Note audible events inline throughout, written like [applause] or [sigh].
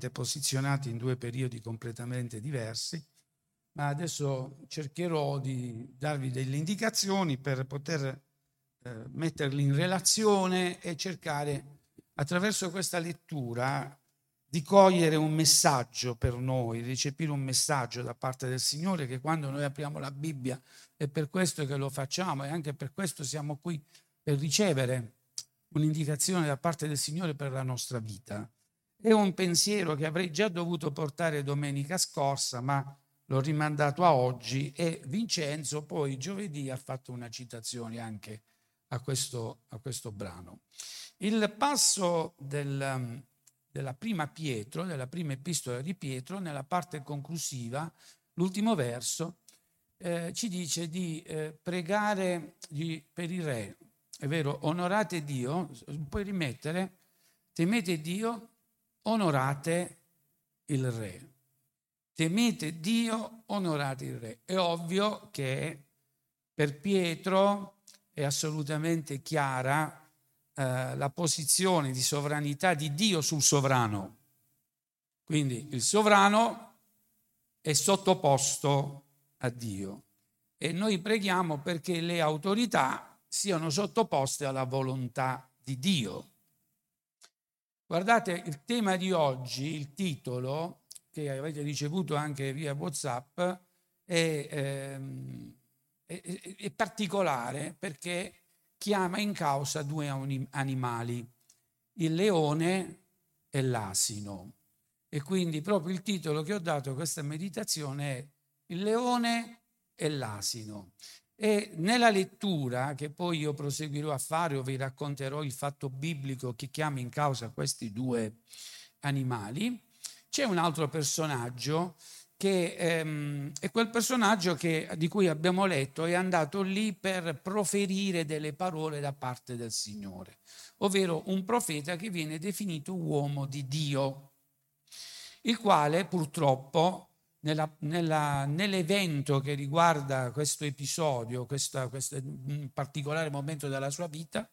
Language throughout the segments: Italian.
ovviamente posizionati in due periodi completamente diversi, ma adesso cercherò di darvi delle indicazioni per poter eh, metterli in relazione e cercare attraverso questa lettura di cogliere un messaggio per noi, ricepire un messaggio da parte del Signore che quando noi apriamo la Bibbia è per questo che lo facciamo e anche per questo siamo qui per ricevere un'indicazione da parte del Signore per la nostra vita. È un pensiero che avrei già dovuto portare domenica scorsa, ma l'ho rimandato a oggi e Vincenzo poi giovedì ha fatto una citazione anche a questo, a questo brano. Il passo del, della prima Pietro, della prima epistola di Pietro, nella parte conclusiva, l'ultimo verso, eh, ci dice di eh, pregare di, per il re, è vero, onorate Dio, puoi rimettere, temete Dio, onorate il re. Temete Dio, onorate il re. È ovvio che per Pietro è assolutamente chiara eh, la posizione di sovranità di Dio sul sovrano. Quindi il sovrano è sottoposto a Dio e noi preghiamo perché le autorità siano sottoposte alla volontà di Dio. Guardate, il tema di oggi, il titolo che avete ricevuto anche via WhatsApp, è, ehm, è, è particolare perché chiama in causa due animali, il leone e l'asino. E quindi proprio il titolo che ho dato a questa meditazione è Il leone e l'asino. E nella lettura, che poi io proseguirò a fare, o vi racconterò il fatto biblico che chiama in causa questi due animali, c'è un altro personaggio che ehm, è quel personaggio che, di cui abbiamo letto è andato lì per proferire delle parole da parte del Signore, ovvero un profeta che viene definito uomo di Dio, il quale purtroppo nella, nella, nell'evento che riguarda questo episodio, questa, questo particolare momento della sua vita,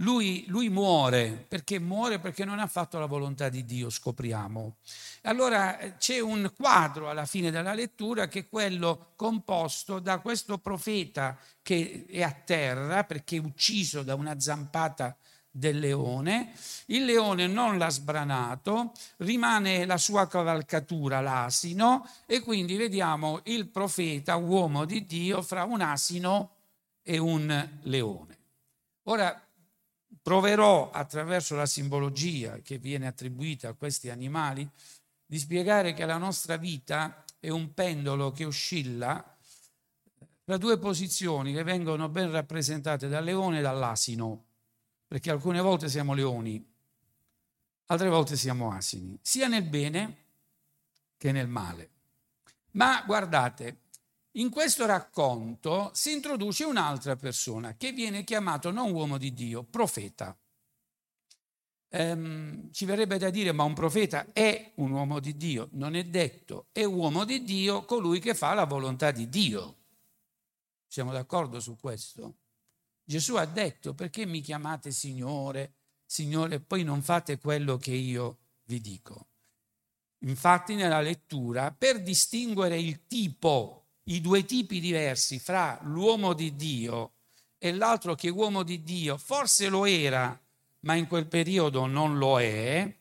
lui, lui, muore, perché muore perché non ha fatto la volontà di Dio, scopriamo. Allora eh, c'è un quadro alla fine della lettura che è quello composto da questo profeta che è a terra perché è ucciso da una zampata del leone, il leone non l'ha sbranato, rimane la sua cavalcatura, l'asino, e quindi vediamo il profeta, uomo di Dio, fra un asino e un leone. Ora, Proverò attraverso la simbologia che viene attribuita a questi animali di spiegare che la nostra vita è un pendolo che oscilla tra due posizioni che vengono ben rappresentate dal leone e dall'asino, perché alcune volte siamo leoni, altre volte siamo asini, sia nel bene che nel male. Ma guardate, in questo racconto si introduce un'altra persona che viene chiamato non uomo di Dio, profeta. Ehm, ci verrebbe da dire, ma un profeta è un uomo di Dio? Non è detto, è uomo di Dio colui che fa la volontà di Dio. Siamo d'accordo su questo? Gesù ha detto, perché mi chiamate Signore, Signore, poi non fate quello che io vi dico. Infatti nella lettura, per distinguere il tipo i due tipi diversi fra l'uomo di Dio e l'altro che uomo di Dio forse lo era, ma in quel periodo non lo è,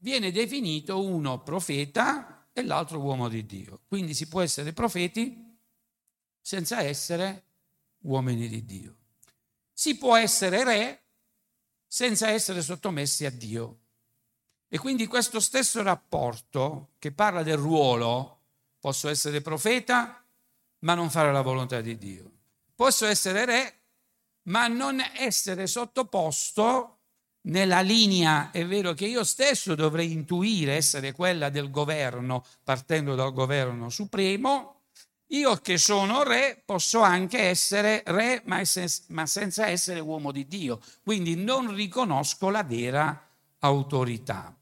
viene definito uno profeta e l'altro uomo di Dio. Quindi si può essere profeti senza essere uomini di Dio. Si può essere re senza essere sottomessi a Dio. E quindi questo stesso rapporto che parla del ruolo Posso essere profeta, ma non fare la volontà di Dio. Posso essere re, ma non essere sottoposto nella linea, è vero che io stesso dovrei intuire essere quella del governo, partendo dal governo supremo, io che sono re posso anche essere re, ma, senza essere uomo di Dio, quindi non riconosco la vera autorità.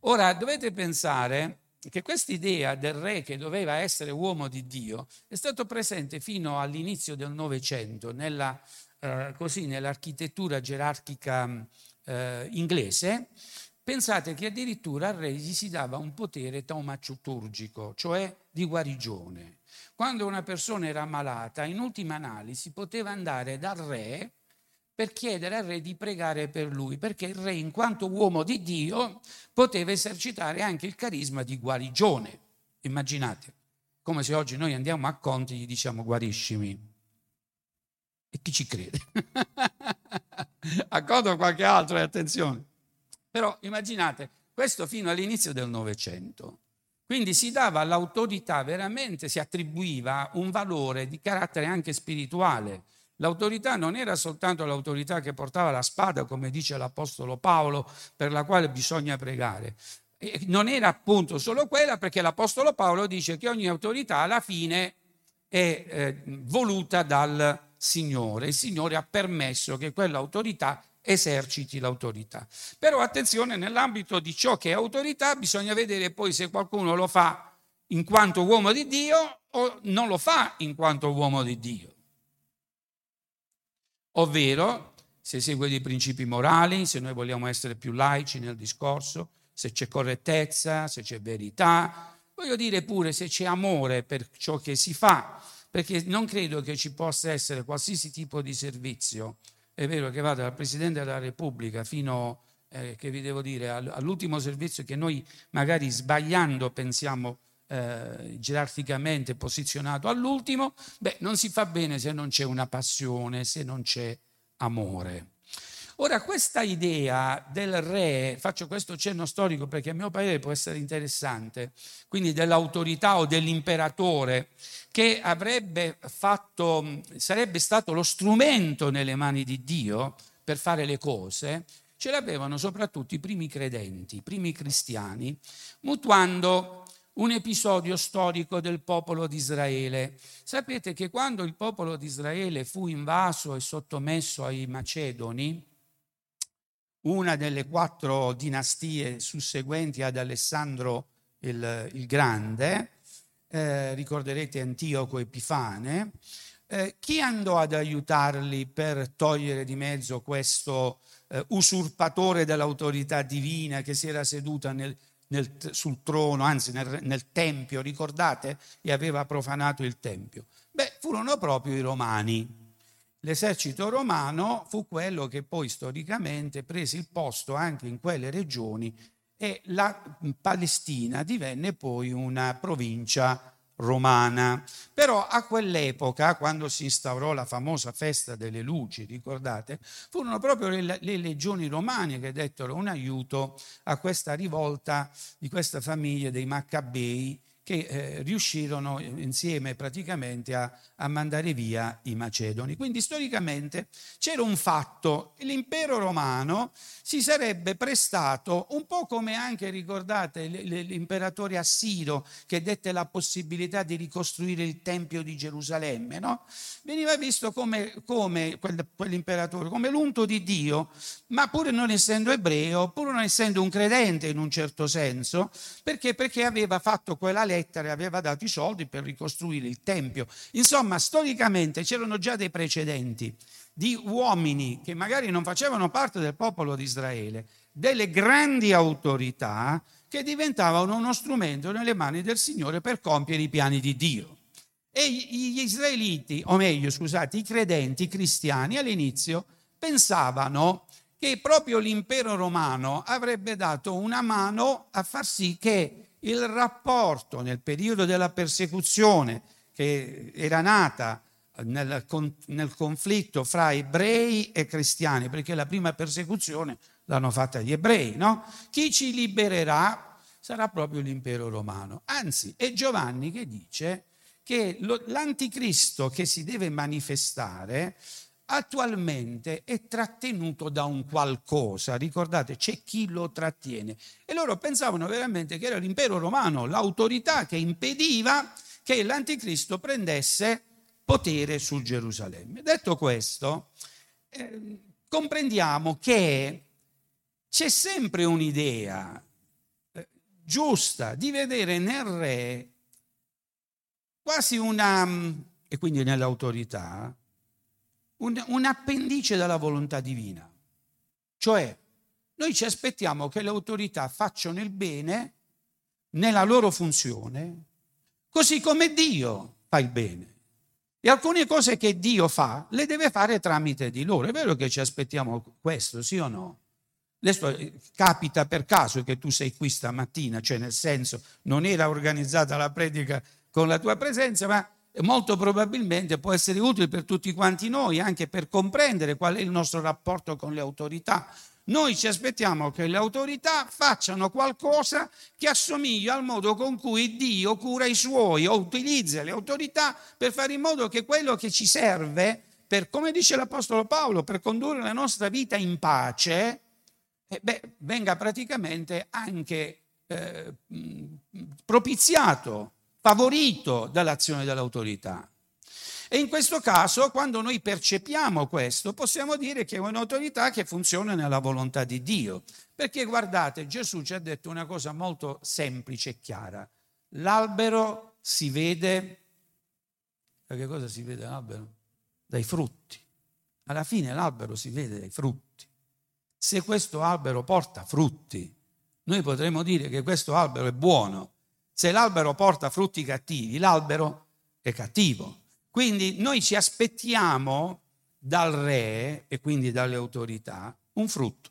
Ora dovete pensare che questa idea del re che doveva essere uomo di Dio è stato presente fino all'inizio del Novecento nella, eh, nell'architettura gerarchica eh, inglese, pensate che addirittura al re gli si dava un potere taumaturgico, cioè di guarigione. Quando una persona era malata, in ultima analisi poteva andare dal re per chiedere al re di pregare per lui, perché il re, in quanto uomo di Dio, poteva esercitare anche il carisma di guarigione. Immaginate, come se oggi noi andiamo a Conti e gli diciamo guariscimi. E chi ci crede? [laughs] Accodo qualche altro, e attenzione. Però immaginate, questo fino all'inizio del Novecento. Quindi si dava all'autorità veramente, si attribuiva un valore di carattere anche spirituale L'autorità non era soltanto l'autorità che portava la spada, come dice l'Apostolo Paolo, per la quale bisogna pregare. Non era appunto solo quella, perché l'Apostolo Paolo dice che ogni autorità alla fine è eh, voluta dal Signore. Il Signore ha permesso che quell'autorità eserciti l'autorità. Però attenzione, nell'ambito di ciò che è autorità bisogna vedere poi se qualcuno lo fa in quanto uomo di Dio o non lo fa in quanto uomo di Dio ovvero se segue dei principi morali, se noi vogliamo essere più laici nel discorso, se c'è correttezza, se c'è verità, voglio dire pure se c'è amore per ciò che si fa, perché non credo che ci possa essere qualsiasi tipo di servizio. È vero che vado dal Presidente della Repubblica fino, eh, che vi devo dire, all'ultimo servizio che noi magari sbagliando pensiamo eh, gerarchicamente posizionato all'ultimo, beh, non si fa bene se non c'è una passione, se non c'è amore. Ora, questa idea del re, faccio questo cenno storico perché a mio parere può essere interessante, quindi dell'autorità o dell'imperatore che avrebbe fatto, sarebbe stato lo strumento nelle mani di Dio per fare le cose, ce l'avevano soprattutto i primi credenti, i primi cristiani, mutuando un episodio storico del popolo di Israele. Sapete che quando il popolo di Israele fu invaso e sottomesso ai Macedoni, una delle quattro dinastie susseguenti ad Alessandro il, il Grande, eh, ricorderete Antioco Epifane, eh, chi andò ad aiutarli per togliere di mezzo questo eh, usurpatore dell'autorità divina che si era seduta nel, nel, sul trono, anzi nel, nel tempio, ricordate? E aveva profanato il tempio. Beh, furono proprio i romani. L'esercito romano fu quello che poi storicamente prese il posto anche in quelle regioni e la Palestina divenne poi una provincia romana. Però a quell'epoca, quando si instaurò la famosa festa delle luci, ricordate, furono proprio le, le legioni romane che dettero un aiuto a questa rivolta di questa famiglia dei Maccabei che eh, riuscirono insieme praticamente a, a, mandare via i Macedoni. Quindi storicamente c'era un fatto, l'impero romano si sarebbe prestato, un po' come anche ricordate l'imperatore Assiro che dette la possibilità di ricostruire il Tempio di Gerusalemme, no? veniva visto come, come quel, quell'imperatore, come l'unto di Dio, ma pur non essendo ebreo, pur non essendo un credente in un certo senso, perché? Perché aveva fatto quella lettera e aveva dato i soldi per ricostruire il Tempio. Insomma, storicamente c'erano già dei precedenti di uomini che magari non facevano parte del popolo di Israele, delle grandi autorità che diventavano uno strumento nelle mani del Signore per compiere i piani di Dio. E gli israeliti, o meglio scusate, i credenti, i cristiani all'inizio pensavano che proprio l'impero romano avrebbe dato una mano a far sì che il rapporto nel periodo della persecuzione che era nata nel, nel, conflitto fra ebrei e cristiani, perché la prima persecuzione l'hanno fatta gli ebrei, no? Chi ci libererà sarà proprio l'impero romano. Anzi, è Giovanni che dice che l'anticristo che si deve manifestare attualmente è trattenuto da un qualcosa, ricordate, c'è chi lo trattiene. E loro pensavano veramente che era l'impero romano, l'autorità che impediva che l'anticristo prendesse potere su Gerusalemme. Detto questo, eh, comprendiamo che c'è sempre un'idea eh, giusta di vedere nel re quasi una, mm, e quindi nell'autorità, un, un appendice della volontà divina. Cioè, noi ci aspettiamo che le autorità facciano il bene nella loro funzione, così come Dio fa il bene. E alcune cose che Dio fa le deve fare tramite di loro. È vero che ci aspettiamo questo, sì o no? Adesso eh, capita per caso che tu sei qui stamattina, cioè nel senso non era organizzata la predica con la tua presenza, ma molto probabilmente può essere utile per tutti quanti noi, anche per comprendere qual è il nostro rapporto con le autorità. Noi ci aspettiamo che le autorità facciano qualcosa che assomiglia al modo con cui Dio cura i suoi o utilizza le autorità per fare in modo che quello che ci serve, per, come dice l'Apostolo Paolo, per condurre la nostra vita in pace, eh, beh, venga praticamente anche eh, propiziato, favorito dall'azione dell'autorità. E in questo caso, quando noi percepiamo questo, possiamo dire che è un'autorità che funziona nella volontà di Dio. Perché guardate, Gesù ci ha detto una cosa molto semplice e chiara. L'albero si vede, da che cosa si vede l'albero? Dai frutti. Alla fine l'albero si vede dai frutti. Se questo albero porta frutti, noi potremmo dire che questo albero è buono. Se l'albero porta frutti cattivi, l'albero è cattivo. Quindi noi ci aspettiamo dal re e quindi dalle autorità un frutto.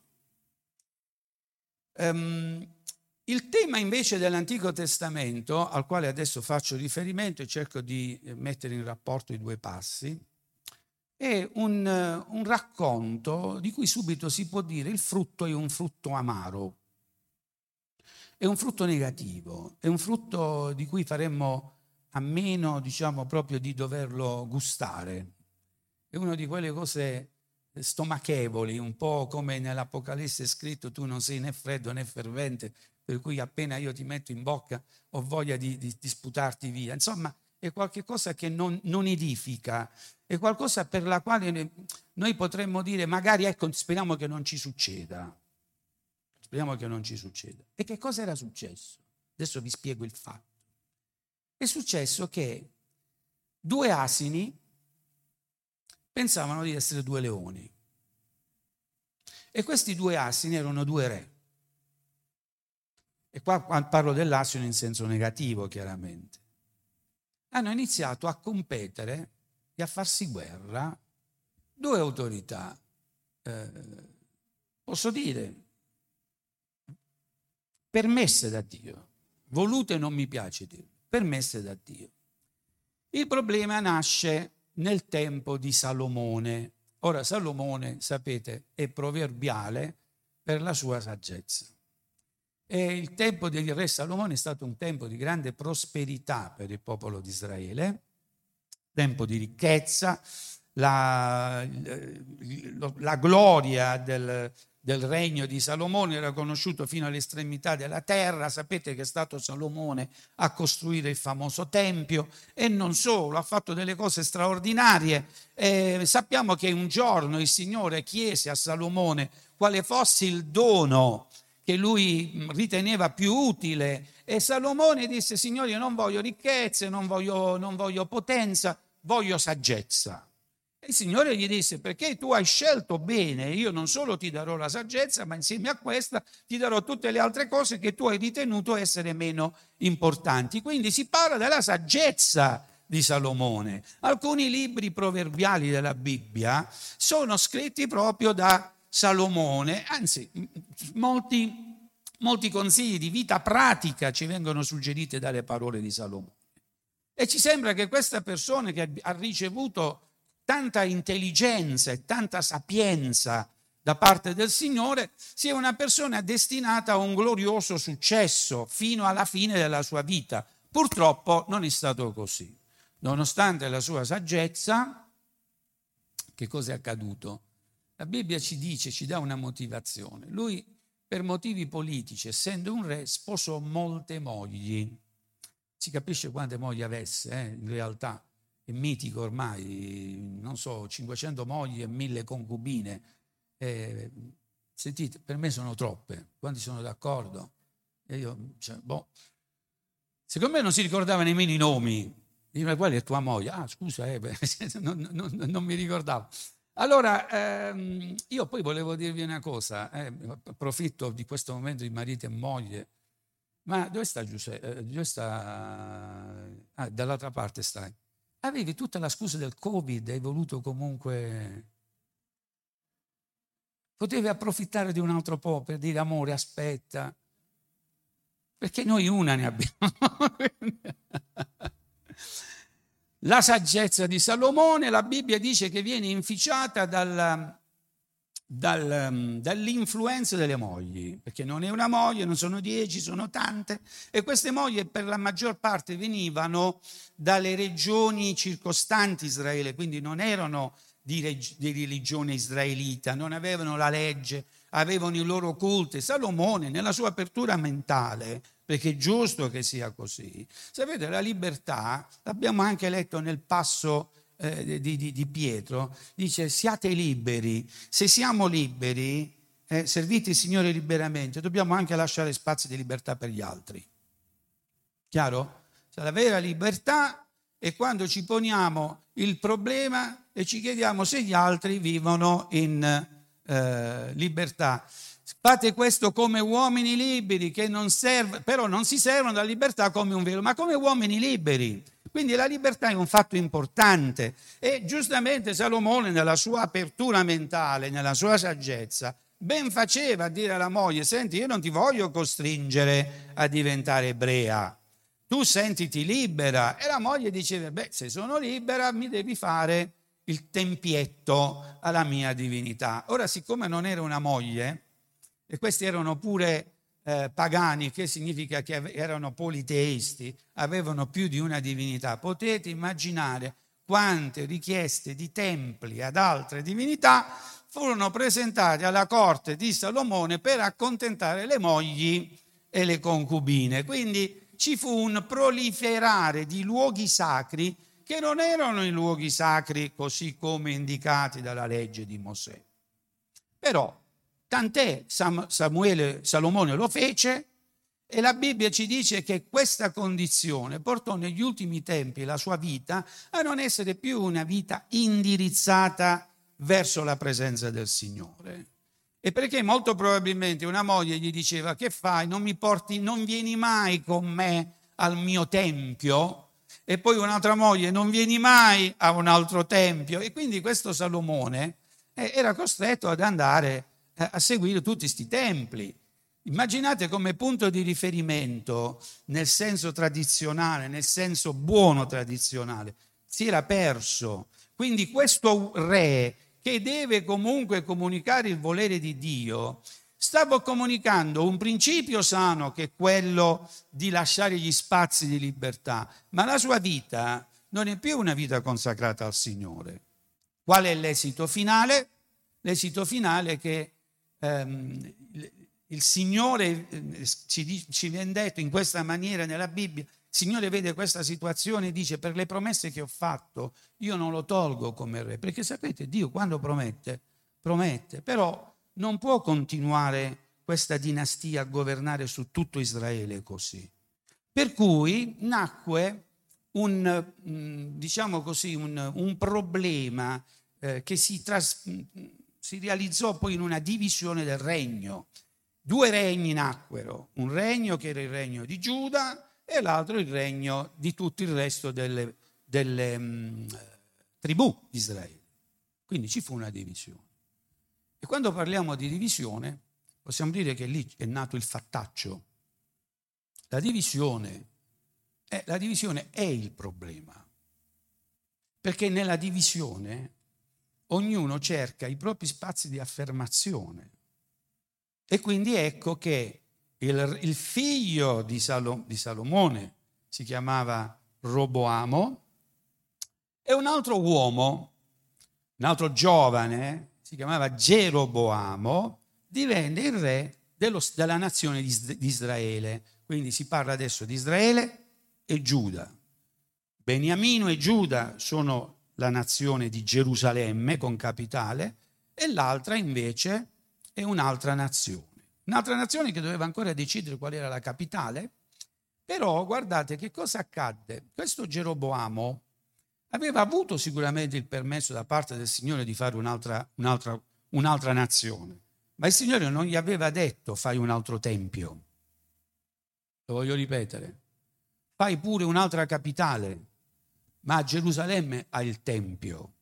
Um, il tema invece dell'Antico Testamento, al quale adesso faccio riferimento e cerco di mettere in rapporto i due passi, è un, un racconto di cui subito si può dire il frutto è un frutto amaro, è un frutto negativo, è un frutto di cui faremmo a meno, diciamo, proprio di doverlo gustare. È una di quelle cose stomachevoli, un po' come nell'Apocalisse è scritto tu non sei né freddo né fervente, per cui appena io ti metto in bocca ho voglia di, di, di sputarti via. Insomma, è qualcosa che non, non, edifica, è qualcosa per la quale noi potremmo dire magari ecco, speriamo che non ci succeda. Speriamo che non ci succeda. E che cosa era successo? Adesso vi spiego il fatto è successo che due asini pensavano di essere due leoni. E questi due asini erano due re. E qua parlo dell'asino in senso negativo, chiaramente. Hanno iniziato a competere e a farsi guerra due autorità, eh, posso dire, permesse da Dio, volute non mi piace dire permesse da Dio. Il problema nasce nel tempo di Salomone. Ora Salomone, sapete, è proverbiale per la sua saggezza. E il tempo del re Salomone è stato un tempo di grande prosperità per il popolo di Israele, tempo di ricchezza, la, la gloria del, del regno di Salomone, era conosciuto fino all'estremità della terra, sapete che è stato Salomone a costruire il famoso Tempio e non solo, ha fatto delle cose straordinarie. Eh, sappiamo che un giorno il Signore chiese a Salomone quale fosse il dono che lui riteneva più utile e Salomone disse, Signore, io non voglio ricchezze, non voglio, non voglio potenza, voglio saggezza. Il Signore gli disse, perché tu hai scelto bene, io non solo ti darò la saggezza, ma insieme a questa ti darò tutte le altre cose che tu hai ritenuto essere meno importanti. Quindi si parla della saggezza di Salomone. Alcuni libri proverbiali della Bibbia sono scritti proprio da Salomone, anzi molti, molti consigli di vita pratica ci vengono suggeriti dalle parole di Salomone. E ci sembra che questa persona che ha ricevuto tanta intelligenza e tanta sapienza da parte del Signore, sia una persona destinata a un glorioso successo fino alla fine della sua vita. Purtroppo non è stato così. Nonostante la sua saggezza, che cosa è accaduto? La Bibbia ci dice, ci dà una motivazione. Lui, per motivi politici, essendo un re, sposò molte mogli. Si capisce quante mogli avesse, eh, in realtà mitico ormai, non so, 500 mogli e 1000 concubine. Eh, sentite, per me sono troppe, quanti sono d'accordo? E io, cioè, boh. Secondo me non si ricordava nemmeno i nomi. Dice, qual è tua moglie? Ah, scusa, eh, beh, [laughs] non, non, non, mi ricordavo. Allora, ehm, io poi volevo dirvi una cosa, eh, approfitto di questo momento di marito e moglie, ma dove sta Giuseppe? Eh, dove sta? Ah, dall'altra parte stai. Avevi tutta la scusa del Covid, hai voluto comunque... Potevi approfittare di un altro po' per dire amore, aspetta, perché noi una ne abbiamo. La saggezza di Salomone, la Bibbia dice che viene inficiata dal, dal, dall'influenza delle mogli, perché non è una moglie, non sono dieci, sono tante, e queste mogli per la maggior parte venivano dalle regioni circostanti Israele, quindi non erano di, di religione israelita, non avevano la legge, avevano i loro culti. Salomone, nella sua apertura mentale, perché è giusto che sia così. Sapete, la libertà, l'abbiamo anche letto nel passo eh, di, di, di, Pietro, dice siate liberi. Se siamo liberi, eh, servite il Signore liberamente, dobbiamo anche lasciare spazi di libertà per gli altri. Chiaro? Cioè, la vera libertà è quando ci poniamo il problema e ci chiediamo se gli altri vivono in eh, libertà. Fate questo come uomini liberi, che non serve, però non si servono della libertà come un velo, ma come uomini liberi. Quindi la libertà è un fatto importante e giustamente Salomone nella sua apertura mentale, nella sua saggezza, ben faceva a dire alla moglie, senti, io non ti voglio costringere a diventare ebrea, tu sentiti libera. E la moglie diceva, beh, se sono libera mi devi fare il tempietto alla mia divinità. Ora, siccome non era una moglie, e questi erano pure eh, pagani, che significa che erano politeisti, avevano più di una divinità, potete immaginare quante richieste di templi ad altre divinità furono presentate alla corte di Salomone per accontentare le mogli e le concubine. Quindi ci fu un proliferare di luoghi sacri che non erano i luoghi sacri così come indicati dalla legge di Mosè. Però, tant'è, Samuele, Salomone lo fece e la Bibbia ci dice che questa condizione portò negli ultimi tempi la sua vita a non essere più una vita indirizzata verso la presenza del Signore. E perché molto probabilmente una moglie gli diceva che fai, non mi porti, non vieni mai con me al mio tempio, e poi un'altra moglie, non vieni mai a un altro tempio. E quindi questo Salomone eh, era costretto ad andare eh, a seguire tutti questi templi. Immaginate come punto di riferimento nel senso tradizionale, nel senso buono tradizionale, si era perso. Quindi questo re che deve comunque comunicare il volere di Dio, stavo comunicando un principio sano che è quello di lasciare gli spazi di libertà, ma la sua vita non è più una vita consacrata al Signore. Qual è l'esito finale? L'esito finale è che ehm, il Signore eh, ci, ci viene detto in questa maniera nella Bibbia, il Signore vede questa situazione e dice per le promesse che ho fatto io non lo tolgo come re, perché sapete Dio quando promette, promette, però non può continuare questa dinastia a governare su tutto Israele così. Per cui nacque un, mm, diciamo così, un, un problema eh, che si, tras, si realizzò poi in una divisione del regno. Due regni nacquero, un regno che era il regno di Giuda e l'altro il regno di tutto il resto delle, delle mm, tribù di Israele. Quindi ci fu una divisione. E quando parliamo di divisione, possiamo dire che lì è nato il fattaccio. La divisione è, la divisione è il problema, perché nella divisione ognuno cerca i propri spazi di affermazione. E quindi ecco che il, il figlio di, Salo, di Salomone si chiamava Roboamo e un altro uomo, un altro giovane, si chiamava Geroboamo, divenne il re dello, della nazione di, di Israele. Quindi si parla adesso di Israele e Giuda. Beniamino e Giuda sono la nazione di Gerusalemme con capitale e l'altra invece è un'altra nazione. Un'altra nazione che doveva ancora decidere qual era la capitale, però guardate che cosa accadde. Questo Geroboamo aveva avuto sicuramente il permesso da parte del Signore di fare un'altra, un'altra, un'altra nazione, ma il Signore non gli aveva detto fai un altro tempio. Lo voglio ripetere. Fai pure un'altra capitale, ma Gerusalemme ha il Tempio.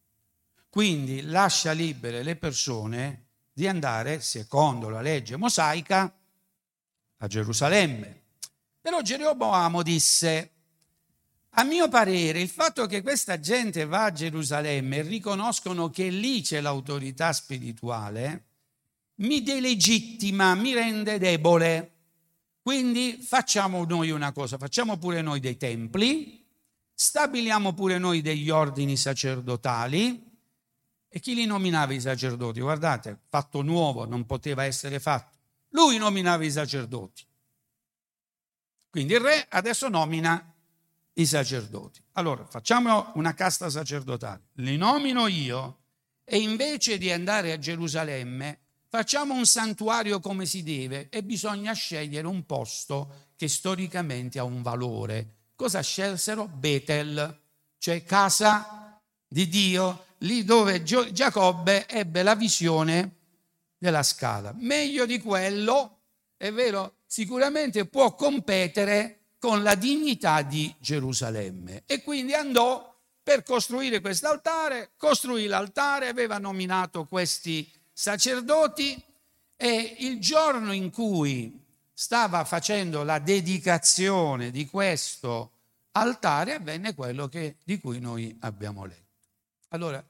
Quindi lascia libere le persone di andare, secondo la legge mosaica, a Gerusalemme. Però Geroboamo disse, a mio parere, il fatto che questa gente va a Gerusalemme e riconoscono che lì c'è l'autorità spirituale, mi delegittima, mi rende debole. Quindi facciamo noi una cosa, facciamo pure noi dei templi, stabiliamo pure noi degli ordini sacerdotali. E chi li nominava i sacerdoti? Guardate, fatto nuovo, non poteva essere fatto. Lui nominava i sacerdoti. Quindi il re adesso nomina i sacerdoti. Allora, facciamo una casta sacerdotale, li nomino io e invece di andare a Gerusalemme facciamo un santuario come si deve e bisogna scegliere un posto che storicamente ha un valore. Cosa scelsero? Betel, cioè casa di Dio, lì dove Giacobbe ebbe la visione della scala. Meglio di quello, è vero, sicuramente può competere con la dignità di Gerusalemme. E quindi andò per costruire quest'altare, costruì l'altare, aveva nominato questi sacerdoti e il giorno in cui stava facendo la dedicazione di questo altare avvenne quello che, di cui noi abbiamo letto. Allora,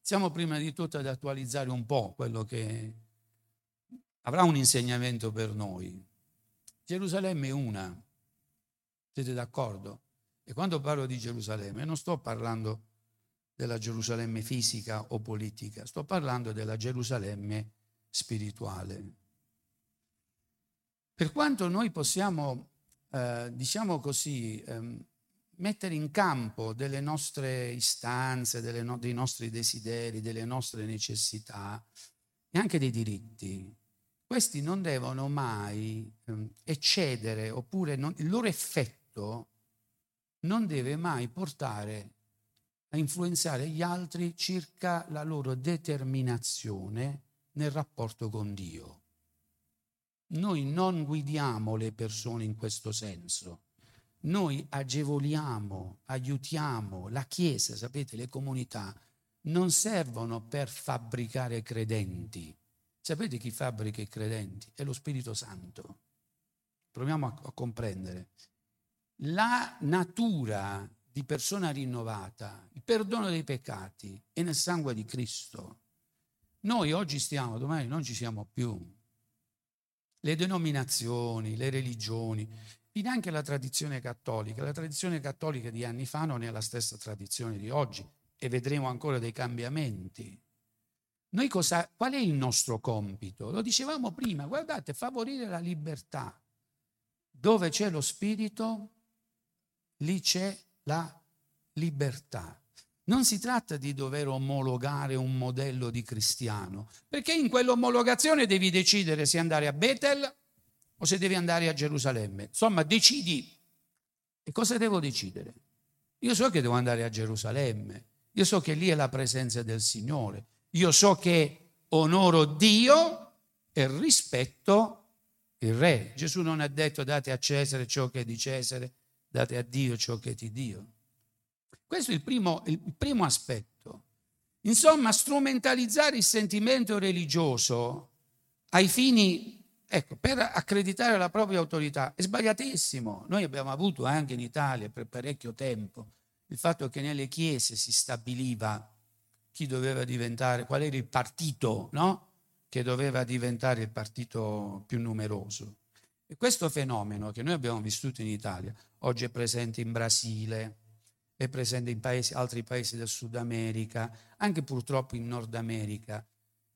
siamo prima di tutto ad attualizzare un po' quello che avrà un insegnamento per noi. Gerusalemme è una, siete d'accordo? E quando parlo di Gerusalemme non sto parlando della Gerusalemme fisica o politica, sto parlando della Gerusalemme spirituale. Per quanto noi possiamo, eh, diciamo così, eh, mettere in campo delle nostre istanze, delle no- dei nostri desideri, delle nostre necessità e anche dei diritti, questi non devono mai eh, eccedere oppure non, il loro effetto non deve mai portare a influenzare gli altri circa la loro determinazione nel rapporto con Dio. Noi non guidiamo le persone in questo senso, noi agevoliamo, aiutiamo la Chiesa, sapete, le comunità non servono per fabbricare credenti. Sapete chi fabbrica i credenti? È lo Spirito Santo. Proviamo a, a comprendere la natura di persona rinnovata, il perdono dei peccati è nel sangue di Cristo. Noi oggi stiamo, domani non ci siamo più. Le denominazioni, le religioni, anche la tradizione cattolica. La tradizione cattolica di anni fa non è la stessa tradizione di oggi e vedremo ancora dei cambiamenti. Noi cosa, qual è il nostro compito? Lo dicevamo prima, guardate, favorire la libertà. Dove c'è lo spirito, lì c'è la libertà. Non si tratta di dover omologare un modello di cristiano, perché in quell'omologazione devi decidere se andare a Betel o se devi andare a Gerusalemme. Insomma, decidi. E cosa devo decidere? Io so che devo andare a Gerusalemme, io so che lì è la presenza del Signore, io so che onoro Dio e rispetto il Re. Gesù non ha detto date a Cesare ciò che è di Cesare date a Dio ciò che è di Dio. Questo è il primo, il primo aspetto. Insomma, strumentalizzare il sentimento religioso ai fini, ecco, per accreditare la propria autorità è sbagliatissimo. Noi abbiamo avuto anche in Italia per parecchio tempo il fatto che nelle chiese si stabiliva chi doveva diventare, qual era il partito, no? Che doveva diventare il partito più numeroso. E questo fenomeno che noi abbiamo vissuto in Italia, oggi è presente in Brasile, è presente in paesi, altri paesi del Sud America, anche purtroppo in Nord America,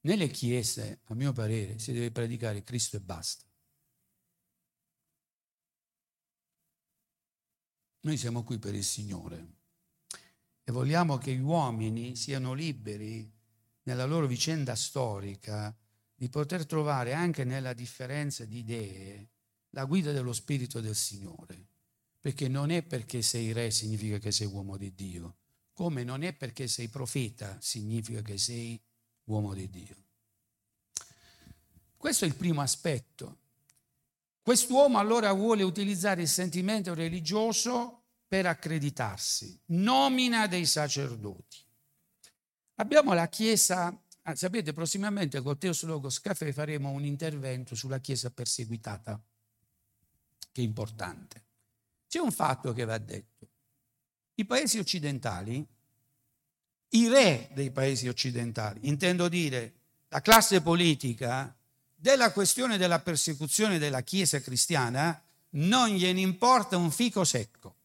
nelle chiese, a mio parere, si deve predicare Cristo e basta. Noi siamo qui per il Signore e vogliamo che gli uomini siano liberi nella loro vicenda storica di poter trovare anche nella differenza di idee la guida dello Spirito del Signore, perché non è perché sei re significa che sei uomo di Dio. come non è perché sei profeta significa che sei uomo di Dio. Questo è il primo aspetto. Quest'uomo allora vuole utilizzare il sentimento religioso per accreditarsi, nomina dei sacerdoti. Abbiamo la Chiesa, ah, sapete, prossimamente col Teos Logos Café faremo un intervento sulla Chiesa perseguitata, che è importante. C'è un fatto che va detto. I paesi occidentali, i re dei paesi occidentali, intendo dire la classe politica, della questione della persecuzione della Chiesa cristiana non gliene importa un fico secco.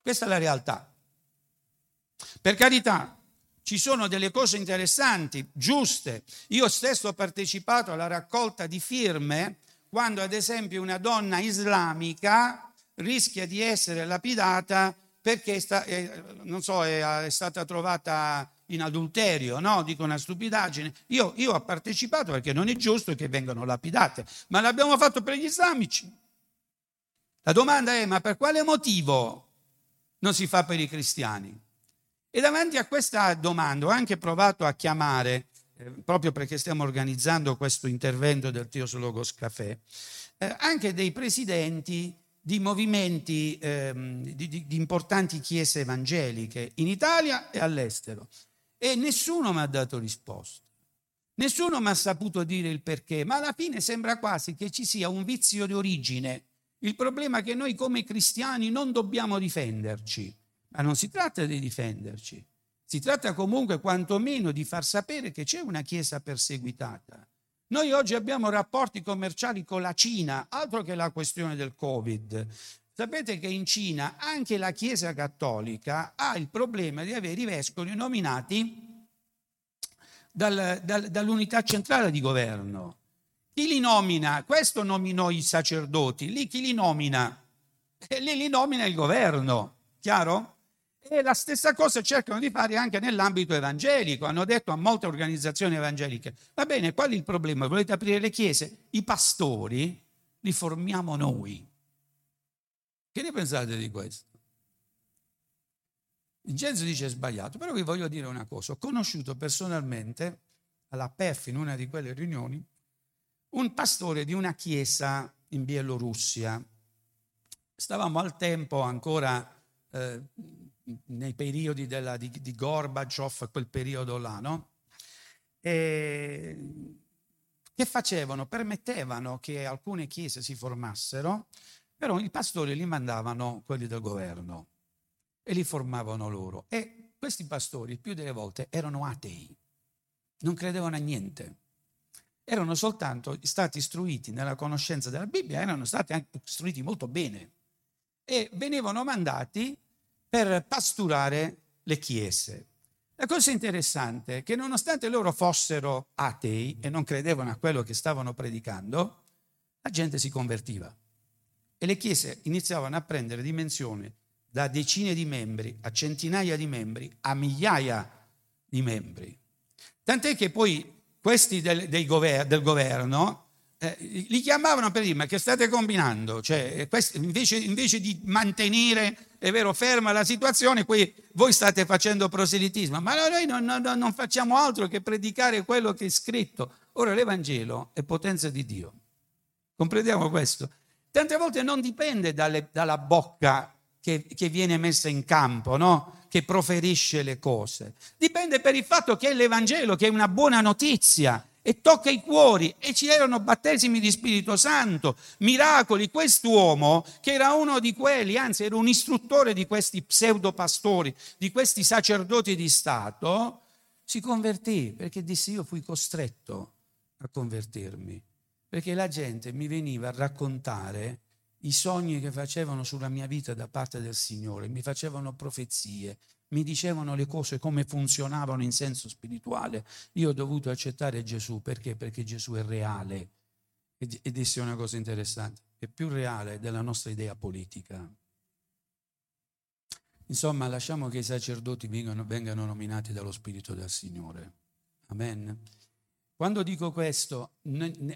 Questa è la realtà. Per carità, ci sono delle cose interessanti, giuste. Io stesso ho partecipato alla raccolta di firme quando ad esempio una donna islamica rischia di essere lapidata perché sta, eh, so, è, è, stata trovata in adulterio, no? Dico una stupidaggine. Io, io ho partecipato perché non è giusto che vengano lapidate, ma l'abbiamo fatto per gli islamici. La domanda è, ma per quale motivo non si fa per i cristiani? E davanti a questa domanda ho anche provato a chiamare, eh, proprio perché stiamo organizzando questo intervento del Teos Logos Café, eh, anche dei presidenti di movimenti ehm, di, di, di importanti chiese evangeliche in Italia e all'estero. E nessuno mi ha dato risposta. Nessuno mi ha saputo dire il perché, ma alla fine sembra quasi che ci sia un vizio di origine. Il problema che noi come cristiani non dobbiamo difenderci, ma non si tratta di difenderci, si tratta comunque quantomeno di far sapere che c'è una Chiesa perseguitata. Noi oggi abbiamo rapporti commerciali con la Cina, altro che la questione del Covid. Sapete che in Cina anche la Chiesa cattolica ha il problema di avere i vescovi nominati dal, dal, dall'unità centrale di governo. Chi li nomina? Questo nominò i sacerdoti, lì chi li nomina? E lì li nomina il governo, chiaro? E la stessa cosa cercano di fare anche nell'ambito evangelico. Hanno detto a molte organizzazioni evangeliche, va bene, qual è il problema? Volete aprire le chiese? I pastori li formiamo noi. Che ne pensate di questo? Vincenzo dice sbagliato, però vi voglio dire una cosa. Ho conosciuto personalmente alla PEF in una di quelle riunioni un pastore di una chiesa in Bielorussia. Stavamo al tempo ancora eh, nei periodi della, di, di Gorbaciov, quel periodo là, no? E che facevano? Permettevano che alcune chiese si formassero, però i pastori li mandavano quelli del governo e li formavano loro. E questi pastori, più delle volte, erano atei, non credevano a niente. Erano soltanto stati istruiti nella conoscenza della Bibbia, erano stati anche istruiti molto bene e venivano mandati per pasturare le chiese. La cosa interessante è che nonostante loro fossero atei e non credevano a quello che stavano predicando, la gente si convertiva e le chiese iniziavano a prendere dimensione da decine di membri a centinaia di membri a migliaia di membri. Tant'è che poi questi del, gover- del governo eh, li chiamavano per dire ma che state combinando? Cioè, questi, invece, invece, di mantenere, è vero, ferma la situazione, qui voi state facendo proselitismo, ma noi non, non, non facciamo altro che predicare quello che è scritto. Ora l'Evangelo è potenza di Dio. Comprendiamo questo? Tante volte non dipende dalle, dalla bocca che, che, viene messa in campo, no? che proferisce le cose. Dipende per il fatto che è l'Evangelo, che è una buona notizia e tocca i cuori e ci erano battesimi di Spirito Santo, miracoli. Quest'uomo, che era uno di quelli, anzi era un istruttore di questi pseudopastori, di questi sacerdoti di Stato, si convertì perché disse io fui costretto a convertirmi, perché la gente mi veniva a raccontare i sogni che facevano sulla mia vita da parte del Signore, mi facevano profezie, mi dicevano le cose come funzionavano in senso spirituale, io ho dovuto accettare Gesù perché? Perché Gesù è reale. E disse una cosa interessante, è più reale della nostra idea politica. Insomma, lasciamo che i sacerdoti vengano, vengano nominati dallo Spirito del Signore. Amen. quando dico questo,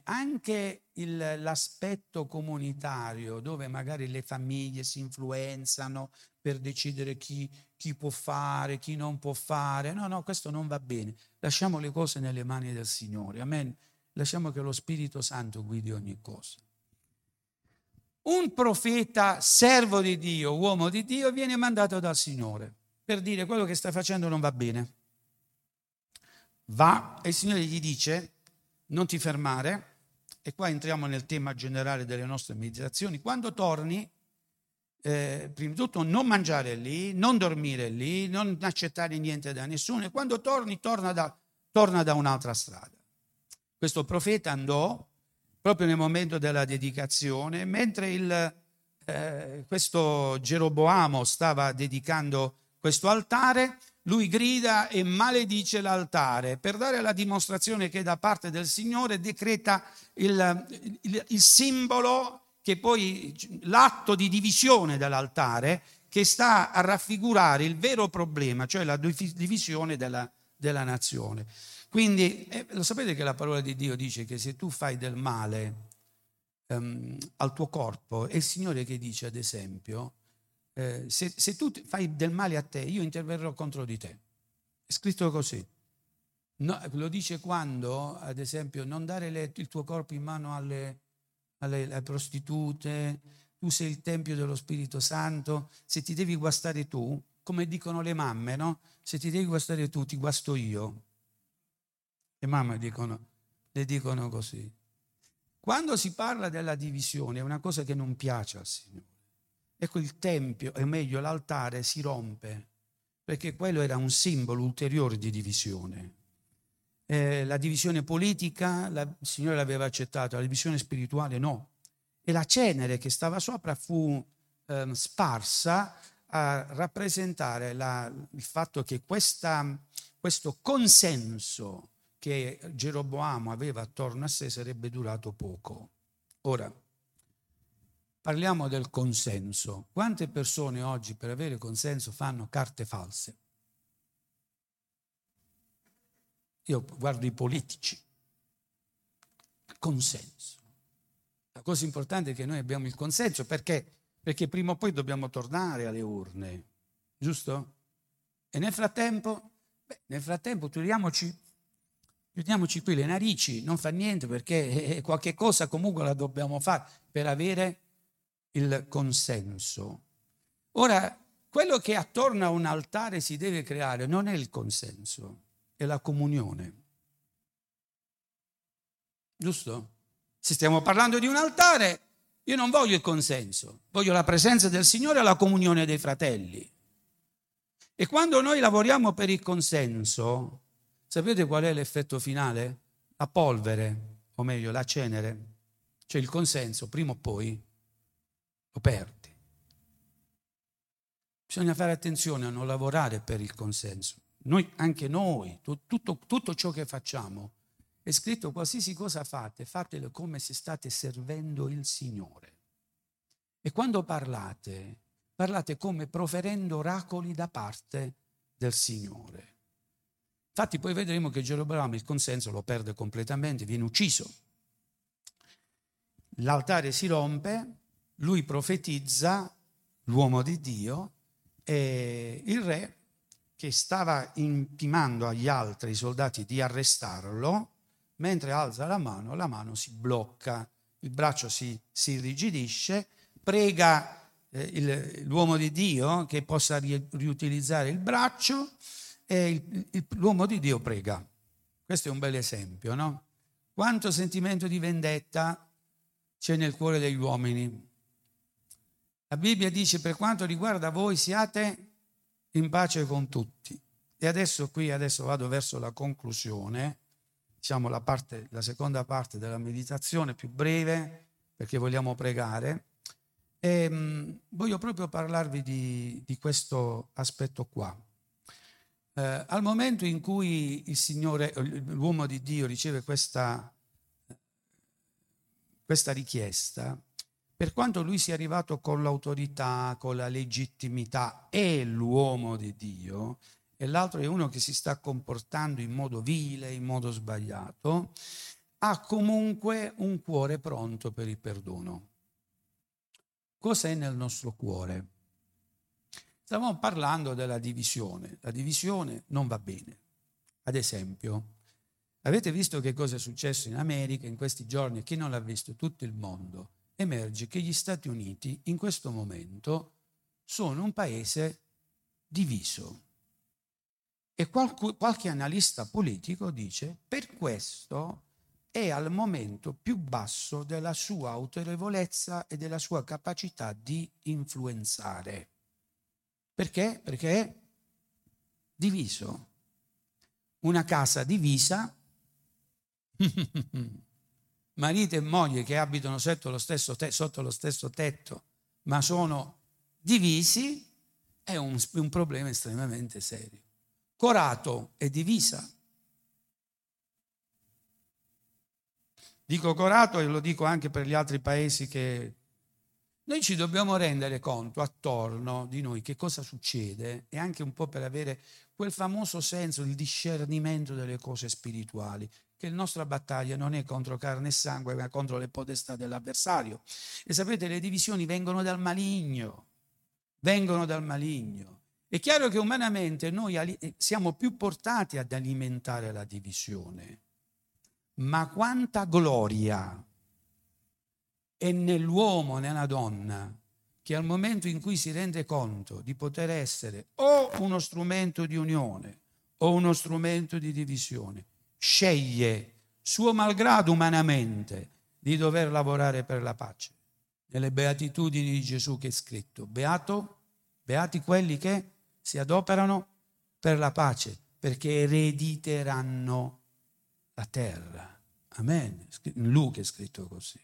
anche il, l'aspetto comunitario, dove magari le famiglie si influenzano per decidere chi, chi può fare, chi non può fare, no, no, questo non va bene. Lasciamo le cose nelle mani del Signore, amen. Lasciamo che lo Spirito Santo guidi ogni cosa. Un profeta, servo di Dio, uomo di Dio, viene mandato dal Signore per dire quello che sta facendo non va bene va e il Signore gli dice non ti fermare, e qua entriamo nel tema generale delle nostre meditazioni, quando torni, eh, prima di tutto non mangiare lì, non dormire lì, non accettare niente da nessuno, e quando torni torna da, torna da un'altra strada. Questo profeta andò proprio nel momento della dedicazione, mentre il, eh, questo Geroboamo stava dedicando questo altare, lui grida e maledice l'altare per dare la dimostrazione che da parte del Signore decreta il, il, il simbolo che poi l'atto di divisione dell'altare che sta a raffigurare il vero problema, cioè la divisione della, della nazione. Quindi eh, lo sapete che la parola di Dio dice che se tu fai del male um, al tuo corpo, è il Signore che dice ad esempio, eh, se, se, tu fai del male a te, io interverrò contro di te. È scritto così. No, lo dice quando, ad esempio, non dare le, il tuo corpo in mano alle, alle, alle prostitute, tu sei il tempio dello Spirito Santo, se ti devi guastare tu, come dicono le mamme, no? Se ti devi guastare tu, ti guasto io. Le mamme dicono, le dicono così. Quando si parla della divisione è una cosa che non piace al Signore. Ecco il tempio, o meglio l'altare, si rompe, perché quello era un simbolo ulteriore di divisione. Eh, la divisione politica, la, il Signore l'aveva accettata, la divisione spirituale no. E la cenere che stava sopra fu eh, sparsa a rappresentare la, il fatto che questa, questo consenso che Geroboamo aveva attorno a sé sarebbe durato poco. Ora, Parliamo del consenso. Quante persone oggi per avere consenso fanno carte false? Io guardo i politici. Consenso. La cosa importante è che noi abbiamo il consenso perché? Perché prima o poi dobbiamo tornare alle urne, giusto? E nel frattempo, beh, nel frattempo tiriamoci, chiudiamoci qui le narici, non fa niente perché qualche cosa comunque la dobbiamo fare per avere il consenso. Ora, quello che attorno a un altare si deve creare non è il consenso, è la comunione. Giusto? Se stiamo parlando di un altare, io non voglio il consenso, voglio la presenza del Signore e la comunione dei fratelli. E quando noi lavoriamo per il consenso, sapete qual è l'effetto finale? La polvere, o meglio la cenere, cioè il consenso, prima o poi lo perdi. Bisogna fare attenzione a non lavorare per il consenso. Noi, anche noi, tutto, tutto ciò che facciamo, è scritto qualsiasi cosa fate, fatelo come se state servendo il Signore. E quando parlate, parlate come proferendo oracoli da parte del Signore. Infatti poi vedremo che Geroboamo il consenso lo perde completamente, viene ucciso. L'altare si rompe, lui profetizza, l'uomo di Dio, e il re che stava intimando agli altri soldati di arrestarlo, mentre alza la mano, la mano si blocca, il braccio si, si irrigidisce, prega eh, il, l'uomo di Dio che possa ri, riutilizzare il braccio e il, il, l'uomo di Dio prega. Questo è un bel esempio, no? Quanto sentimento di vendetta c'è nel cuore degli uomini la Bibbia dice per quanto riguarda voi siate in pace con tutti. E adesso qui, adesso vado verso la conclusione, diciamo la, parte, la seconda parte della meditazione più breve, perché vogliamo pregare. E, mh, mm, voglio proprio parlarvi di, di questo aspetto qua. Eh, al momento in cui il Signore, l'uomo di Dio riceve questa, questa richiesta, per quanto lui sia arrivato con l'autorità, con la legittimità, è l'uomo di Dio, e l'altro è uno che si sta comportando in modo vile, in modo sbagliato, ha comunque un cuore pronto per il perdono. Cos'è nel nostro cuore? Stavamo parlando della divisione. La divisione non va bene. Ad esempio, avete visto che cosa è successo in America in questi giorni? Chi non l'ha visto? Tutto il mondo. Emerge che gli Stati Uniti in questo momento sono un paese diviso. E qualche, qualche analista politico dice per questo è al momento più basso della sua autorevolezza e della sua capacità di influenzare. Perché? Perché è diviso. Una casa divisa, [laughs] marito e moglie che abitano sotto lo, stesso te- sotto lo stesso tetto, ma sono divisi, è un, un problema estremamente serio. Corato è divisa, Dico Corato e lo dico anche per gli altri paesi che noi ci dobbiamo rendere conto attorno di noi che cosa succede e anche un po' per avere quel famoso senso, il discernimento delle cose spirituali, che la nostra battaglia non è contro carne e sangue, ma contro le potestà dell'avversario. E sapete, le divisioni vengono dal maligno, vengono dal maligno. È chiaro che umanamente noi siamo più portati ad alimentare la divisione ma quanta gloria è nell'uomo, nella donna, che al momento in cui si rende conto di poter essere o uno strumento di unione o uno strumento di divisione, sceglie suo malgrado umanamente di dover lavorare per la pace. Nelle beatitudini di Gesù che è scritto, beato, beati quelli che si adoperano per la pace, perché erediteranno la terra. Amen. In Luca è scritto così.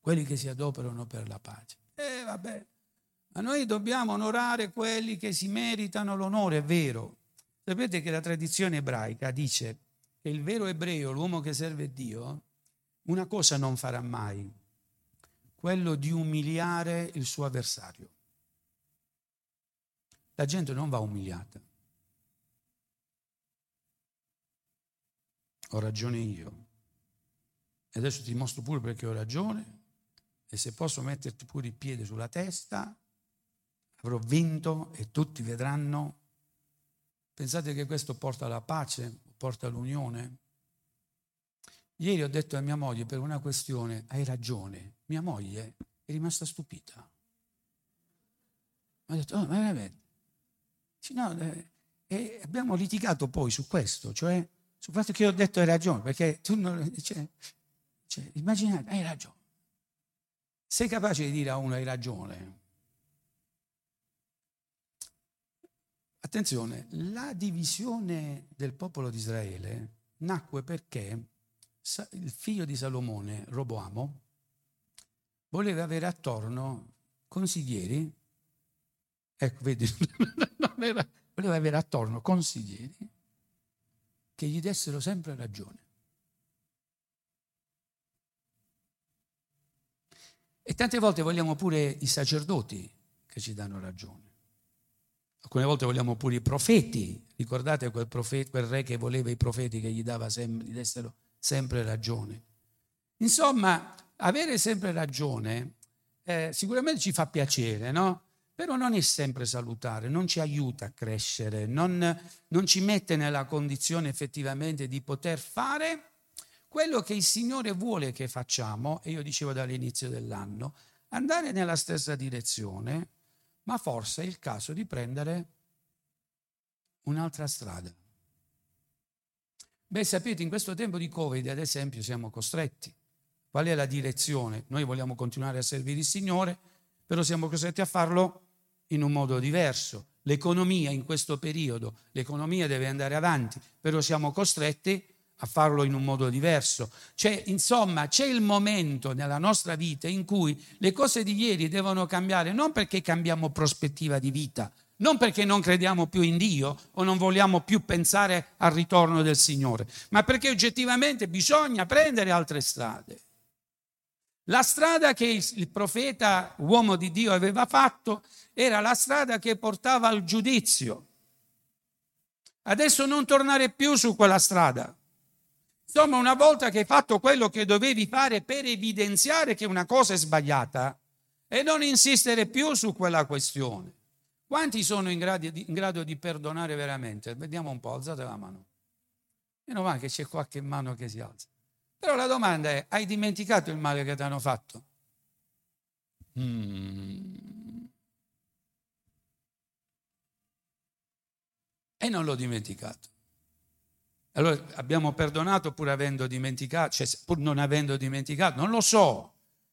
Quelli che si adoperano per la pace. Eh vabbè, ma noi dobbiamo onorare quelli che si meritano l'onore, è vero. Sapete che la tradizione ebraica dice che il vero ebreo, l'uomo che serve Dio, una cosa non farà mai, quello di umiliare il suo avversario. La gente non va umiliata. Ho ragione io. E adesso ti mostro pure perché ho ragione. E se posso metterti pure il piede sulla testa, avrò vinto e tutti vedranno. Pensate che questo porta alla pace, porta all'unione? Ieri ho detto a mia moglie per una questione, hai ragione, mia moglie è rimasta stupita. Mi ha detto, oh, ma veramente? No, eh, abbiamo litigato poi su questo, cioè sul fatto che io ho detto hai ragione, perché tu non... Cioè, cioè, immaginate, hai ragione. Sei capace di dire a uno hai ragione? Attenzione, la divisione del popolo di Israele nacque perché il figlio di Salomone, Roboamo, voleva avere attorno consiglieri, ecco, vedi, [laughs] voleva avere attorno consiglieri che gli dessero sempre ragione. E tante volte vogliamo pure i sacerdoti che ci danno ragione. Alcune volte vogliamo pure i profeti. Ricordate quel, profeta, quel re che voleva i profeti che gli, sempre, gli dessero sempre ragione. Insomma, avere sempre ragione eh, sicuramente ci fa piacere, no? Però non è sempre salutare, non ci aiuta a crescere, non, non ci mette nella condizione effettivamente di poter fare quello che il Signore vuole che facciamo, e io dicevo dall'inizio dell'anno, andare nella stessa direzione, ma forse è il caso di prendere un'altra strada. Beh, sapete, in questo tempo di Covid, ad esempio, siamo costretti. Qual è la direzione? Noi vogliamo continuare a servire il Signore, però siamo costretti a farlo in un modo diverso. L'economia in questo periodo, l'economia deve andare avanti, però siamo costretti a farlo in un modo diverso. C'è, insomma, c'è il momento nella nostra vita in cui le cose di ieri devono cambiare, non perché cambiamo prospettiva di vita, non perché non crediamo più in Dio o non vogliamo più pensare al ritorno del Signore, ma perché oggettivamente bisogna prendere altre strade. La strada che il profeta, uomo di Dio, aveva fatto era la strada che portava al giudizio. Adesso non tornare più su quella strada. Insomma, una volta che hai fatto quello che dovevi fare per evidenziare che una cosa è sbagliata e non insistere più su quella questione. Quanti sono in grado di, in grado di perdonare veramente? Vediamo un po', alzate la mano. Meno male che c'è qualche mano che si alza. Però la domanda è, hai dimenticato il male che ti hanno fatto? Mm. E non l'ho dimenticato. Allora abbiamo perdonato pur avendo dimenticato, cioè pur non avendo dimenticato, non lo so,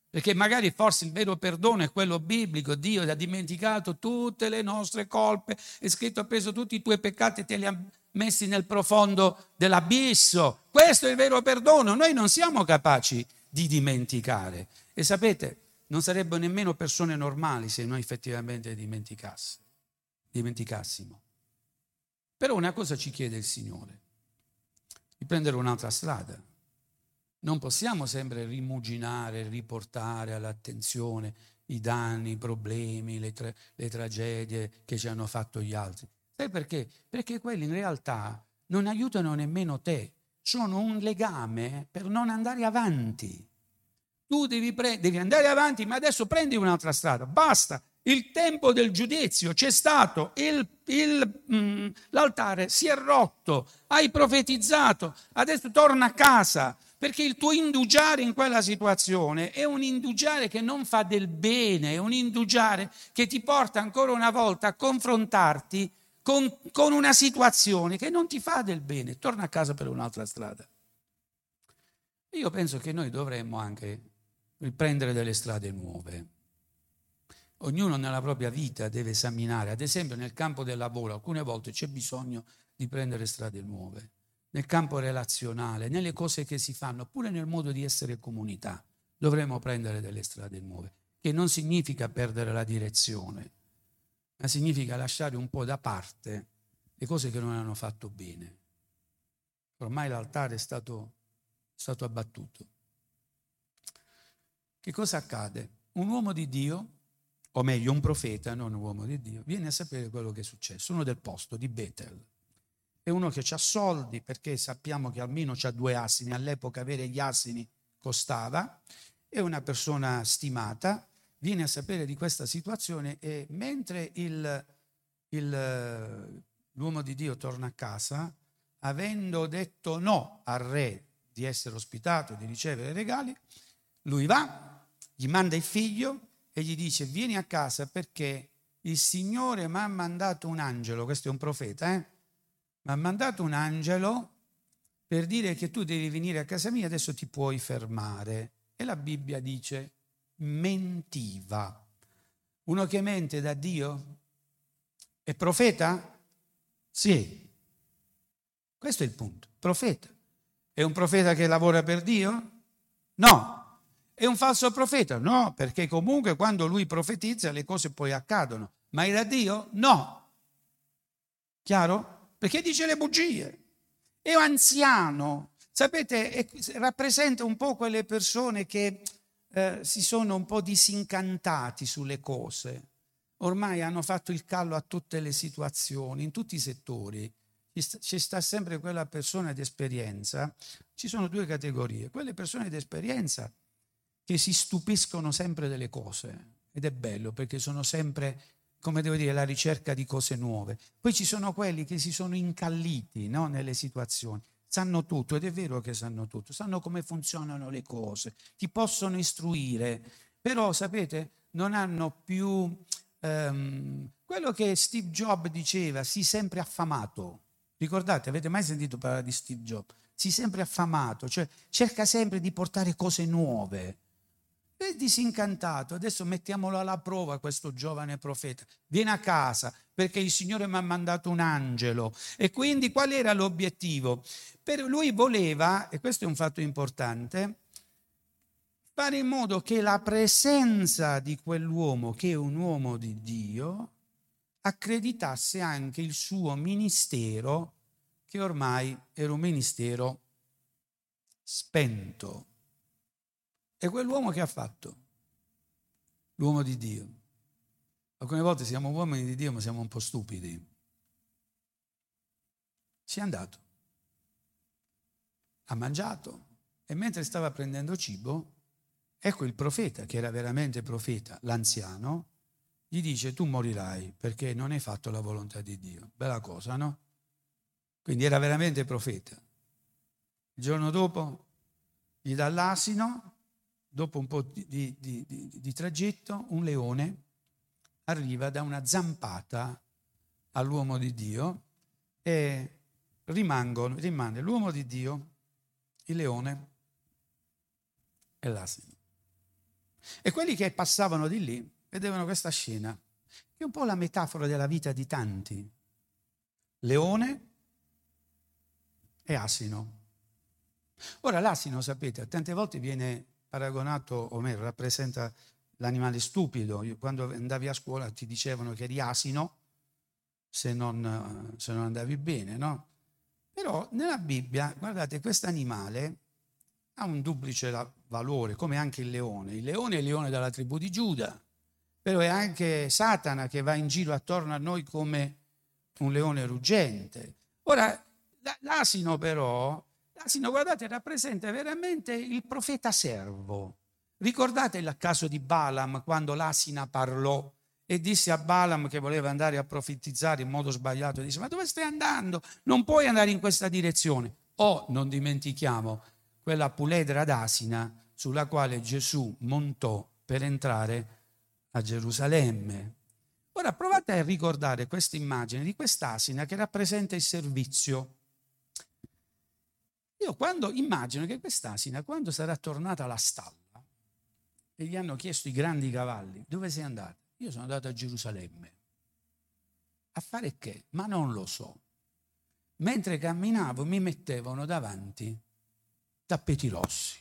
perché magari forse il vero perdono è quello biblico, Dio ha dimenticato tutte le nostre colpe, è scritto ha preso tutti i tuoi peccati e te li ha messi nel profondo dell'abisso. Questo è il vero perdono, noi non siamo capaci di dimenticare. E sapete, non sarebbero nemmeno persone normali se noi effettivamente dimenticassimo. Però una cosa ci chiede il Signore di prendere un'altra strada. Non possiamo sempre rimuginare, riportare all'attenzione i danni, i problemi, le, tra- le tragedie che ci hanno fatto gli altri. Sai perché? Perché quelli in realtà non aiutano nemmeno te, sono un legame per non andare avanti. Tu devi, pre- devi andare avanti, ma adesso prendi un'altra strada, basta, il tempo del giudizio c'è stato, il, il, mm, l'altare si è rotto, hai profetizzato, adesso torna a casa, perché il tuo indugiare in quella situazione è un indugiare che non fa del bene, è un indugiare che ti porta ancora una volta a confrontarti con, con una situazione che non ti fa del bene, torna a casa per un'altra strada. Io penso che noi dovremmo anche riprendere delle strade nuove. Ognuno nella propria vita deve esaminare, ad esempio nel campo del lavoro, alcune volte c'è bisogno di prendere strade nuove, nel campo relazionale, nelle cose che si fanno, oppure nel modo di essere comunità. Dovremmo prendere delle strade nuove, che non significa perdere la direzione, ma significa lasciare un po' da parte le cose che non hanno fatto bene. Ormai l'altare è stato, è stato abbattuto. Che cosa accade? Un uomo di Dio o meglio un profeta, non un uomo di Dio, viene a sapere quello che è successo, uno del posto di Bethel. È uno che ha soldi perché sappiamo che almeno ha due asini, all'epoca avere gli asini costava, è una persona stimata, viene a sapere di questa situazione e mentre il, il, l'uomo di Dio torna a casa, avendo detto no al re di essere ospitato, di ricevere regali, lui va, gli manda il figlio e gli dice vieni a casa perché il Signore mi ha mandato un angelo, questo è un profeta, eh? mi ha mandato un angelo per dire che tu devi venire a casa mia, adesso ti puoi fermare. E la Bibbia dice mentiva. Uno che mente da Dio è profeta? Sì. Questo è il punto. Profeta. È un profeta che lavora per Dio? No. È un falso profeta? No, perché comunque quando lui profetizza le cose poi accadono. Ma da Dio? No. Chiaro? Perché dice le bugie. È un anziano. Sapete, è, rappresenta un po' quelle persone che eh, si sono un po' disincantati sulle cose. Ormai hanno fatto il callo a tutte le situazioni, in tutti i settori. Ci sta sempre quella persona di esperienza. Ci sono due categorie. Quelle persone di esperienza che si stupiscono sempre delle cose ed è bello perché sono sempre, come devo dire, la ricerca di cose nuove. Poi ci sono quelli che si sono incalliti no, nelle situazioni, sanno tutto ed è vero che sanno tutto, sanno come funzionano le cose, ti possono istruire, però sapete, non hanno più um, quello che Steve Jobs diceva, sii sempre affamato. Ricordate, avete mai sentito parlare di Steve Jobs? Sii sempre affamato, cioè cerca sempre di portare cose nuove è disincantato, adesso mettiamolo alla prova questo giovane profeta. Viene a casa perché il Signore mi ha mandato un angelo. E quindi qual era l'obiettivo? Per lui voleva, e questo è un fatto importante, fare in modo che la presenza di quell'uomo, che è un uomo di Dio, accreditasse anche il suo ministero, che ormai era un ministero spento. E quell'uomo che ha fatto? L'uomo di Dio. Alcune volte siamo uomini di Dio ma siamo un po' stupidi. Si è andato. Ha mangiato e mentre stava prendendo cibo, ecco il profeta, che era veramente profeta, l'anziano, gli dice tu morirai perché non hai fatto la volontà di Dio. Bella cosa, no? Quindi era veramente profeta. Il giorno dopo gli dà l'asino, dopo un po' di, di, di, di tragitto, un leone arriva da una zampata all'uomo di Dio e rimangono, rimane l'uomo di Dio, il leone e l'asino. E quelli che passavano di lì vedevano questa scena, che è un po' la metafora della vita di tanti. Leone e asino. Ora l'asino, sapete, tante volte viene paragonato, o meglio, rappresenta l'animale stupido. Quando andavi a scuola ti dicevano che eri asino se non, se non andavi bene, no? Però nella Bibbia, guardate, questo animale ha un duplice valore, come anche il leone. Il leone è il leone della tribù di Giuda, però è anche Satana che va in giro attorno a noi come un leone ruggente. Ora, l'asino però, l'asino, guardate, rappresenta veramente il profeta servo. Ricordate il caso di Balaam quando l'asina parlò e disse a Balaam che voleva andare a profetizzare in modo sbagliato, disse ma dove stai andando? Non puoi andare in questa direzione. O non dimentichiamo quella puledra d'asina sulla quale Gesù montò per entrare a Gerusalemme. Ora provate a ricordare questa immagine di quest'asina che rappresenta il servizio. Io quando immagino che quest'asina, quando sarà tornata alla stalla e gli hanno chiesto i grandi cavalli, dove sei andato? Io sono andato a Gerusalemme. A fare che? Ma non lo so. Mentre camminavo mi mettevano davanti tappeti rossi.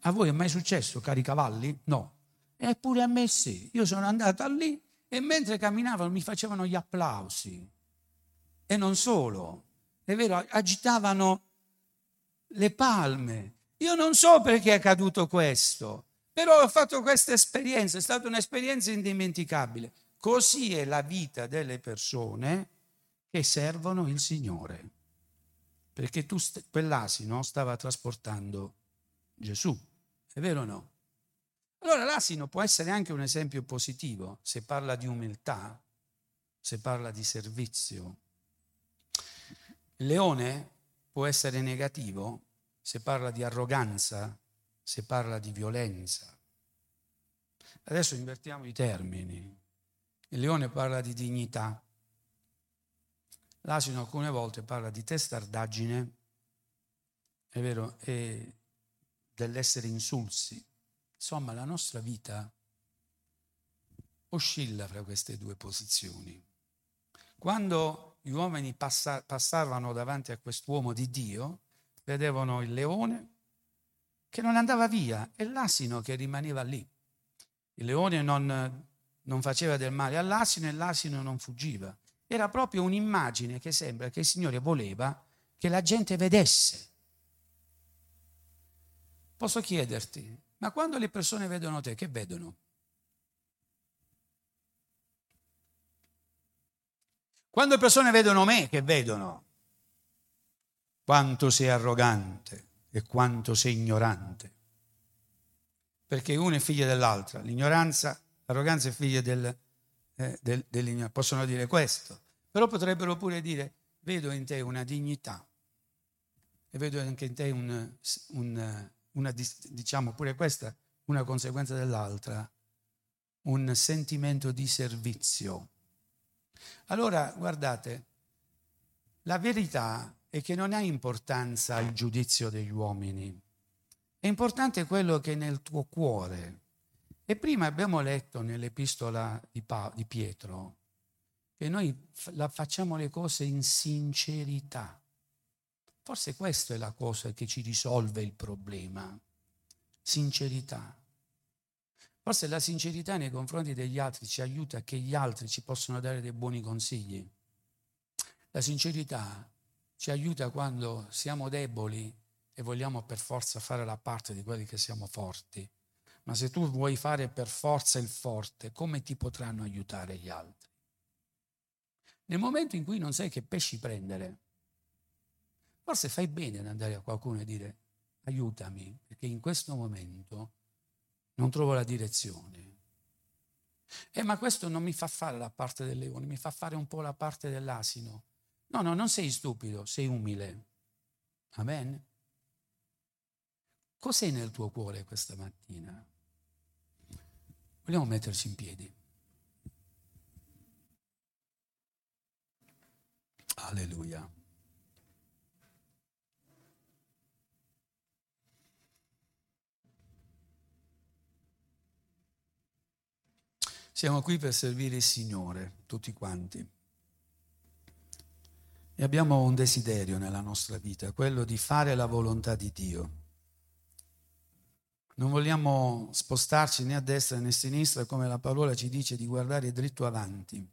A voi è mai successo, cari cavalli? No. Eppure a me sì. Io sono andato lì e mentre camminavano mi facevano gli applausi. E non solo, è vero, agitavano le palme. Io non so perché è accaduto questo, però ho fatto questa esperienza, è stata un'esperienza indimenticabile. Così è la vita delle persone che servono il Signore. Perché tu, quell'asino stava trasportando Gesù. È vero o no? Allora l'asino può essere anche un esempio positivo se parla di umiltà, se parla di servizio. Il leone può essere negativo se parla di arroganza, se parla di violenza. Adesso invertiamo i termini. Il leone parla di dignità. L'asino alcune volte parla di testardaggine, è vero, e dell'essere insulsi. Insomma, la nostra vita oscilla fra queste due posizioni. Quando gli uomini passa, passavano davanti a quest'uomo di Dio, vedevano il leone che non andava via e l'asino che rimaneva lì. Il leone non, non faceva del male all'asino e l'asino non fuggiva. Era proprio un'immagine che sembra che il Signore voleva che la gente vedesse Posso chiederti, ma quando le persone vedono te, che vedono? Quando le persone vedono me, che vedono? Quanto sei arrogante e quanto sei ignorante. Perché uno è figlio dell'altra. L'ignoranza, l'arroganza è figlia del, eh, del, dell'ignoranza. Possono dire questo. Però potrebbero pure dire, vedo in te una dignità e vedo anche in te un, un una, diciamo pure questa, una conseguenza dell'altra, un sentimento di servizio. Allora, guardate, la verità è che non ha importanza il giudizio degli uomini, è importante quello che è nel tuo cuore. E prima abbiamo letto nell'epistola di, pa- di Pietro che noi f- facciamo le cose in sincerità. Forse questa è la cosa che ci risolve il problema. Sincerità. Forse la sincerità nei confronti degli altri ci aiuta che gli altri ci possano dare dei buoni consigli. La sincerità ci aiuta quando siamo deboli e vogliamo per forza fare la parte di quelli che siamo forti. Ma se tu vuoi fare per forza il forte, come ti potranno aiutare gli altri? Nel momento in cui non sai che pesci prendere, forse fai bene ad andare a qualcuno e dire aiutami, perché in questo momento non trovo la direzione. Eh, ma questo non mi fa fare la parte del leone, mi fa fare un po' la parte dell'asino. No, no, non sei stupido, sei umile. Amen. Cos'è nel tuo cuore questa mattina? Vogliamo metterci in piedi. Alleluia. Siamo qui per servire il Signore, tutti quanti. E abbiamo un desiderio nella nostra vita, quello di fare la volontà di Dio. Non vogliamo spostarci né a destra né a sinistra, come la parola ci dice di guardare dritto avanti.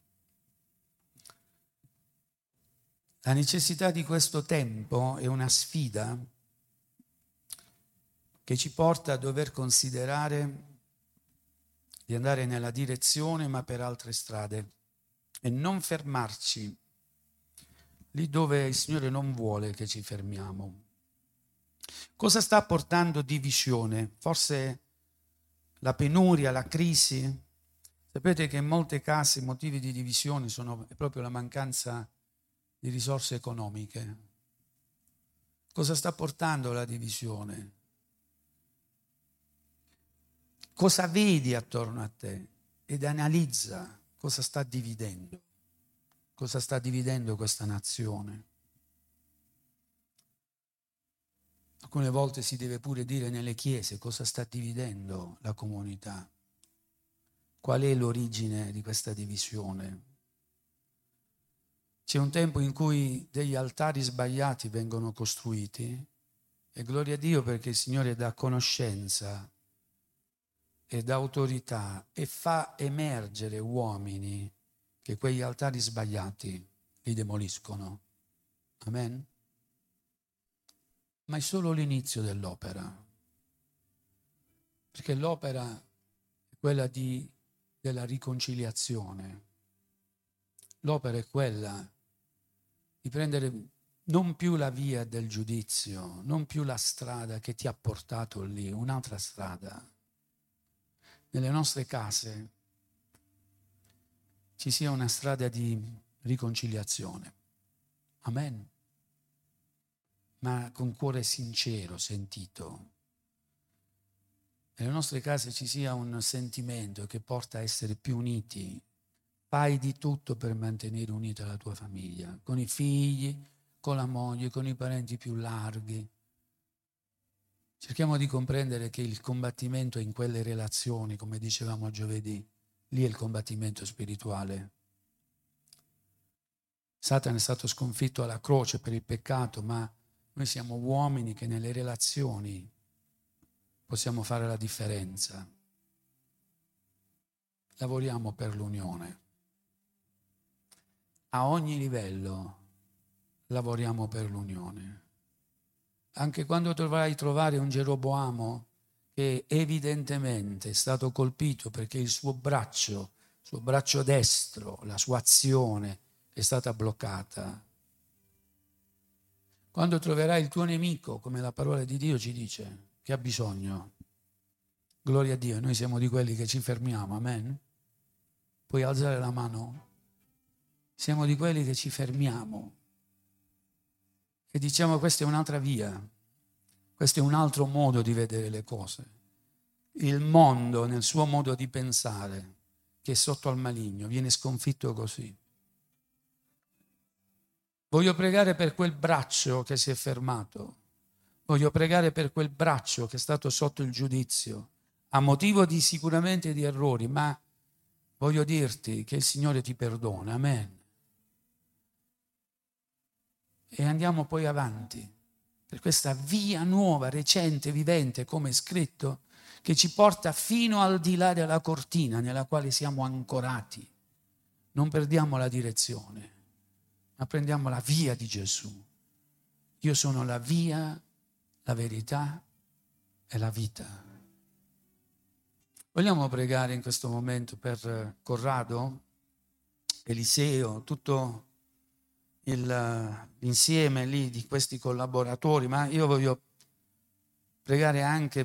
La necessità di questo tempo è una sfida che ci porta a dover considerare di andare nella direzione ma per altre strade e non fermarci lì dove il Signore non vuole che ci fermiamo. Cosa sta portando divisione? Forse la penuria, la crisi? Sapete che in molte case i motivi di divisione sono proprio la mancanza di risorse economiche. Cosa sta portando la divisione? Cosa vedi attorno a te ed analizza cosa sta dividendo, cosa sta dividendo questa nazione. Alcune volte si deve pure dire nelle chiese cosa sta dividendo la comunità, qual è l'origine di questa divisione. C'è un tempo in cui degli altari sbagliati vengono costruiti e gloria a Dio perché il Signore dà conoscenza e dà autorità e fa emergere uomini che quegli altari sbagliati li demoliscono. Amen? Ma è solo l'inizio dell'opera, perché l'opera è quella di, della riconciliazione. L'opera è quella di prendere non più la via del giudizio, non più la strada che ti ha portato lì, un'altra strada. Nelle nostre case ci sia una strada di riconciliazione. Amen. Ma con cuore sincero, sentito. Nelle nostre case ci sia un sentimento che porta a essere più uniti, Fai di tutto per mantenere unita la tua famiglia, con i figli, con la moglie, con i parenti più larghi. Cerchiamo di comprendere che il combattimento è in quelle relazioni, come dicevamo giovedì, lì è il combattimento spirituale. Satana è stato sconfitto alla croce per il peccato, ma noi siamo uomini che nelle relazioni possiamo fare la differenza. Lavoriamo per l'unione a ogni livello lavoriamo per l'unione. Anche quando dovrai trovare un Geroboamo che evidentemente è stato colpito perché il suo braccio, il suo braccio destro, la sua azione è stata bloccata. Quando troverai il tuo nemico, come la parola di Dio ci dice, che ha bisogno, gloria a Dio, noi siamo di quelli che ci fermiamo, amen? Puoi alzare la mano? siamo di quelli che ci fermiamo e diciamo questa è un'altra via, questo è un altro modo di vedere le cose. Il mondo nel suo modo di pensare, che è sotto al maligno, viene sconfitto così. Voglio pregare per quel braccio che si è fermato. Voglio pregare per quel braccio che è stato sotto il giudizio, a motivo di sicuramente di errori, ma voglio dirti che il Signore ti perdona. Amen e andiamo poi avanti per questa via nuova, recente, vivente, come è scritto, che ci porta fino al di là della cortina nella quale siamo ancorati. Non perdiamo la direzione, ma prendiamo la via di Gesù. Io sono la via, la verità e la vita. Vogliamo pregare in questo momento per Corrado? Eliseo, tutto il, l'insieme lì di questi collaboratori, ma io voglio pregare anche